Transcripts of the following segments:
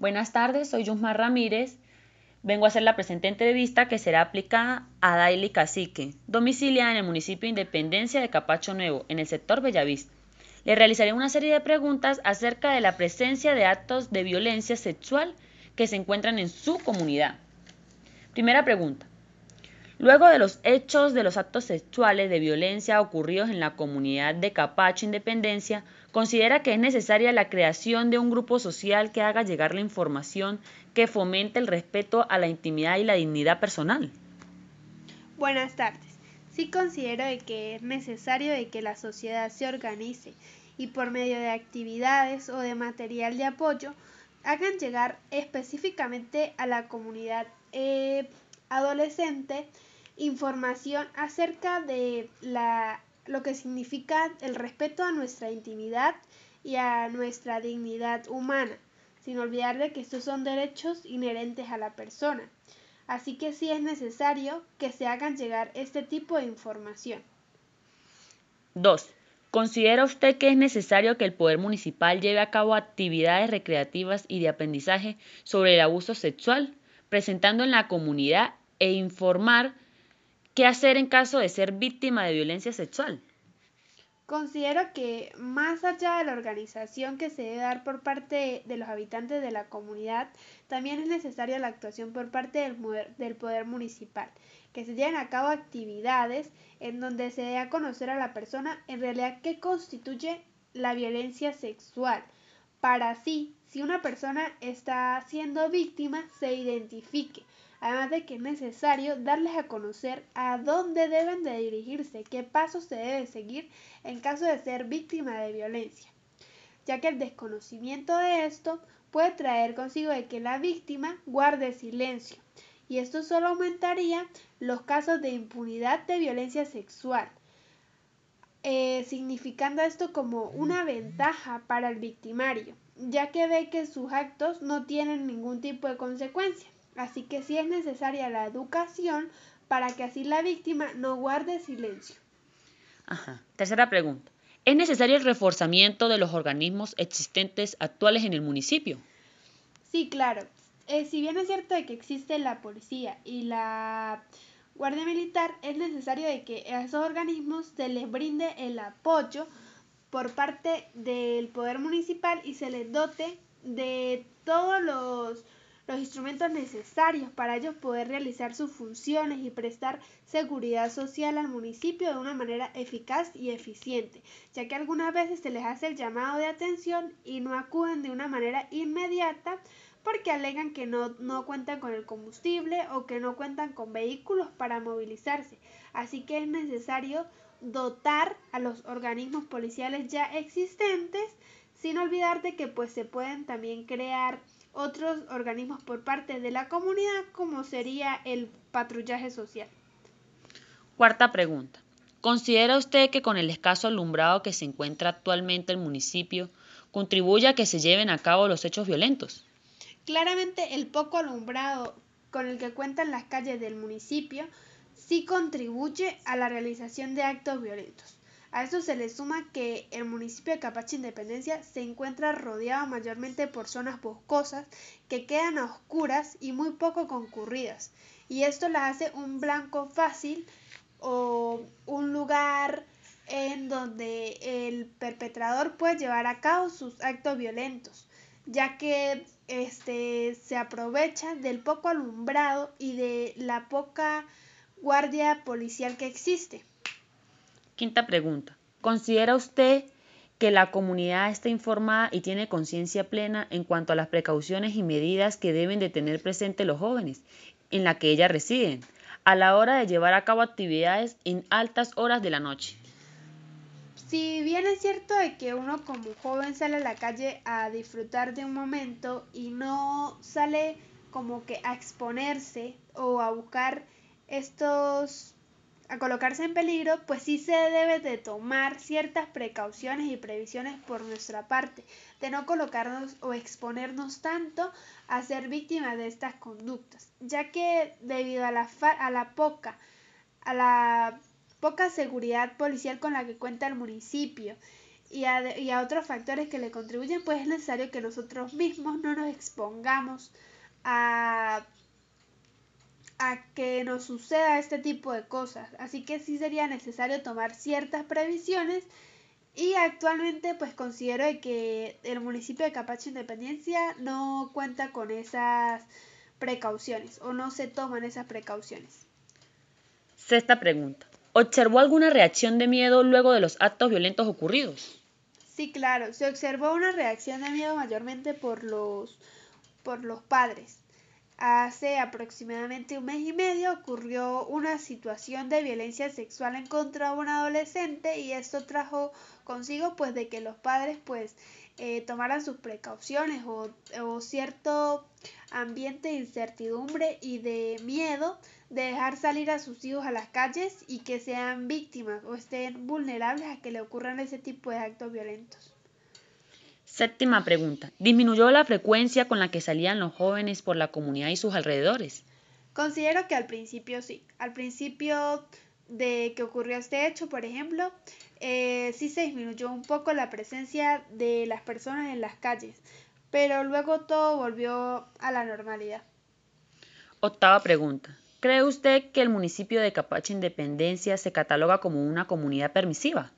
Buenas tardes, soy Yusma Ramírez. Vengo a hacer la presente entrevista que será aplicada a Daily Cacique, domiciliada en el municipio de Independencia de Capacho Nuevo, en el sector Bellavista. Le realizaré una serie de preguntas acerca de la presencia de actos de violencia sexual que se encuentran en su comunidad. Primera pregunta. Luego de los hechos de los actos sexuales de violencia ocurridos en la comunidad de Capacho Independencia, considera que es necesaria la creación de un grupo social que haga llegar la información que fomente el respeto a la intimidad y la dignidad personal. Buenas tardes. Sí considero que es necesario de que la sociedad se organice y por medio de actividades o de material de apoyo hagan llegar específicamente a la comunidad eh, adolescente información acerca de la, lo que significa el respeto a nuestra intimidad y a nuestra dignidad humana, sin olvidar de que estos son derechos inherentes a la persona. Así que sí es necesario que se hagan llegar este tipo de información. 2. ¿Considera usted que es necesario que el Poder Municipal lleve a cabo actividades recreativas y de aprendizaje sobre el abuso sexual, presentando en la comunidad e informar ¿Qué hacer en caso de ser víctima de violencia sexual? Considero que más allá de la organización que se debe dar por parte de los habitantes de la comunidad, también es necesaria la actuación por parte del, poder, municipal, que se lleven a cabo actividades en donde se dé a conocer a la persona en realidad qué constituye la violencia sexual, para así, si una persona está siendo víctima, se identifique, además de que es necesario darles a conocer a dónde deben de dirigirse, qué pasos se debe seguir en caso de ser víctima de violencia, ya que el desconocimiento de esto puede traer consigo de que la víctima guarde silencio, y esto solo aumentaría los casos de impunidad de violencia sexual, eh, significando esto como una ventaja para el victimario, ya que ve que sus actos no tienen ningún tipo de consecuencia. Así que sí es necesaria la educación para que así la víctima no guarde silencio. Ajá. Tercera pregunta. ¿Es necesario el reforzamiento de los organismos existentes actuales en el municipio? Sí, claro. Eh, si bien es cierto de que existe la policía y la Guardia Militar, es necesario de que a esos organismos se les brinde el apoyo por parte del Poder Municipal y se les dote de todos los los instrumentos necesarios para ellos poder realizar sus funciones y prestar seguridad social al municipio de una manera eficaz y eficiente, ya que algunas veces se les hace el llamado de atención y no acuden de una manera inmediata porque alegan que no, no cuentan con el combustible o que no cuentan con vehículos para movilizarse. Así que es necesario dotar a los organismos policiales ya existentes sin olvidar de que pues se pueden también crear otros organismos por parte de la comunidad como sería el patrullaje social. Cuarta pregunta. ¿Considera usted que con el escaso alumbrado que se encuentra actualmente el municipio contribuye a que se lleven a cabo los hechos violentos? Claramente el poco alumbrado con el que cuentan las calles del municipio sí contribuye a la realización de actos violentos. A esto se le suma que el municipio de Capacha Independencia se encuentra rodeado mayormente por zonas boscosas que quedan a oscuras y muy poco concurridas, y esto las hace un blanco fácil o un lugar en donde el perpetrador puede llevar a cabo sus actos violentos, ya que este se aprovecha del poco alumbrado y de la poca guardia policial que existe. Quinta pregunta. ¿Considera usted que la comunidad está informada y tiene conciencia plena en cuanto a las precauciones y medidas que deben de tener presente los jóvenes en la que ellas residen a la hora de llevar a cabo actividades en altas horas de la noche? Si bien es cierto de que uno como joven sale a la calle a disfrutar de un momento y no sale como que a exponerse o a buscar estos a colocarse en peligro, pues sí se debe de tomar ciertas precauciones y previsiones por nuestra parte, de no colocarnos o exponernos tanto a ser víctimas de estas conductas, ya que debido a la, a la poca a la poca seguridad policial con la que cuenta el municipio y a, y a otros factores que le contribuyen, pues es necesario que nosotros mismos no nos expongamos a a que nos suceda este tipo de cosas. Así que sí sería necesario tomar ciertas previsiones y actualmente pues considero que el municipio de Capacho Independencia no cuenta con esas precauciones o no se toman esas precauciones. Sexta pregunta. ¿Observó alguna reacción de miedo luego de los actos violentos ocurridos? Sí, claro, se observó una reacción de miedo mayormente por los por los padres. Hace aproximadamente un mes y medio ocurrió una situación de violencia sexual en contra de un adolescente y esto trajo consigo pues de que los padres pues eh, tomaran sus precauciones o, o cierto ambiente de incertidumbre y de miedo de dejar salir a sus hijos a las calles y que sean víctimas o estén vulnerables a que le ocurran ese tipo de actos violentos. Séptima pregunta. ¿Disminuyó la frecuencia con la que salían los jóvenes por la comunidad y sus alrededores? Considero que al principio sí. Al principio de que ocurrió este hecho, por ejemplo, eh, sí se disminuyó un poco la presencia de las personas en las calles, pero luego todo volvió a la normalidad. Octava pregunta. ¿Cree usted que el municipio de Capacha Independencia se cataloga como una comunidad permisiva?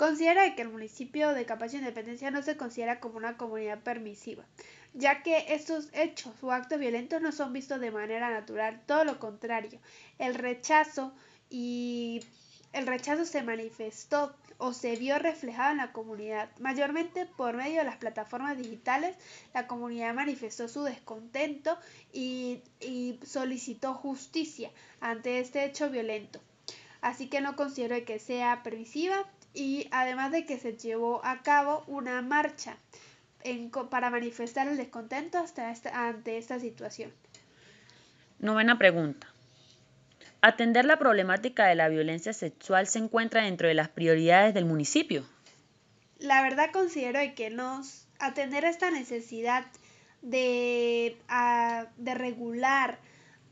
Considera que el municipio de Capacho Independencia no se considera como una comunidad permisiva, ya que estos hechos o actos violentos no son vistos de manera natural, todo lo contrario, el rechazo y el rechazo se manifestó o se vio reflejado en la comunidad. Mayormente por medio de las plataformas digitales, la comunidad manifestó su descontento y, y solicitó justicia ante este hecho violento. Así que no considero que sea permisiva, y además de que se llevó a cabo una marcha en, para manifestar el descontento hasta ante esta situación. Novena pregunta. ¿Atender la problemática de la violencia sexual se encuentra dentro de las prioridades del municipio? La verdad considero que nos atender esta necesidad de, de regular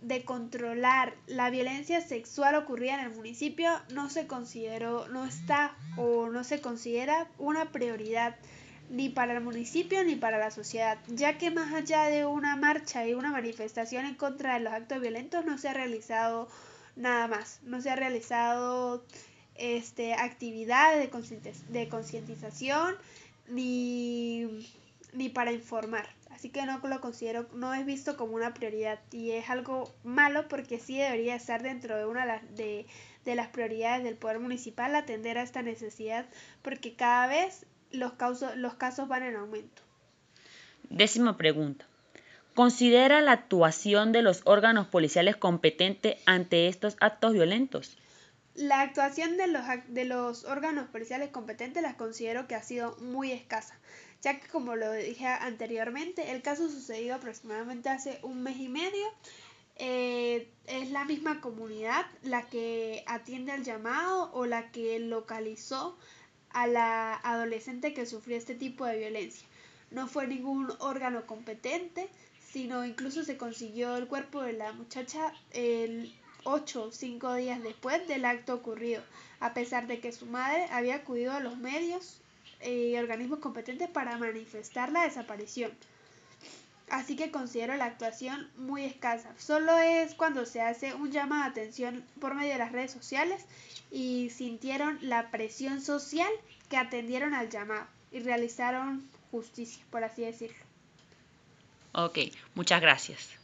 de controlar la violencia sexual ocurrida en el municipio no se consideró, no está o no se considera una prioridad ni para el municipio ni para la sociedad, ya que más allá de una marcha y una manifestación en contra de los actos violentos no se ha realizado nada más, no se ha realizado este actividades de concientización ni, ni para informar. Así que no lo considero, no es visto como una prioridad y es algo malo porque sí debería estar dentro de una de, de las prioridades del poder municipal atender a esta necesidad porque cada vez los, los casos van en aumento. Décima pregunta. ¿Considera la actuación de los órganos policiales competente ante estos actos violentos? La actuación de los, de los órganos policiales competentes la considero que ha sido muy escasa ya que como lo dije anteriormente, el caso sucedió aproximadamente hace un mes y medio. Eh, es la misma comunidad la que atiende al llamado o la que localizó a la adolescente que sufrió este tipo de violencia. No fue ningún órgano competente, sino incluso se consiguió el cuerpo de la muchacha el 8 o 5 días después del acto ocurrido, a pesar de que su madre había acudido a los medios y organismos competentes para manifestar la desaparición. Así que considero la actuación muy escasa. Solo es cuando se hace un llamado de atención por medio de las redes sociales y sintieron la presión social que atendieron al llamado y realizaron justicia, por así decirlo. Ok, muchas gracias.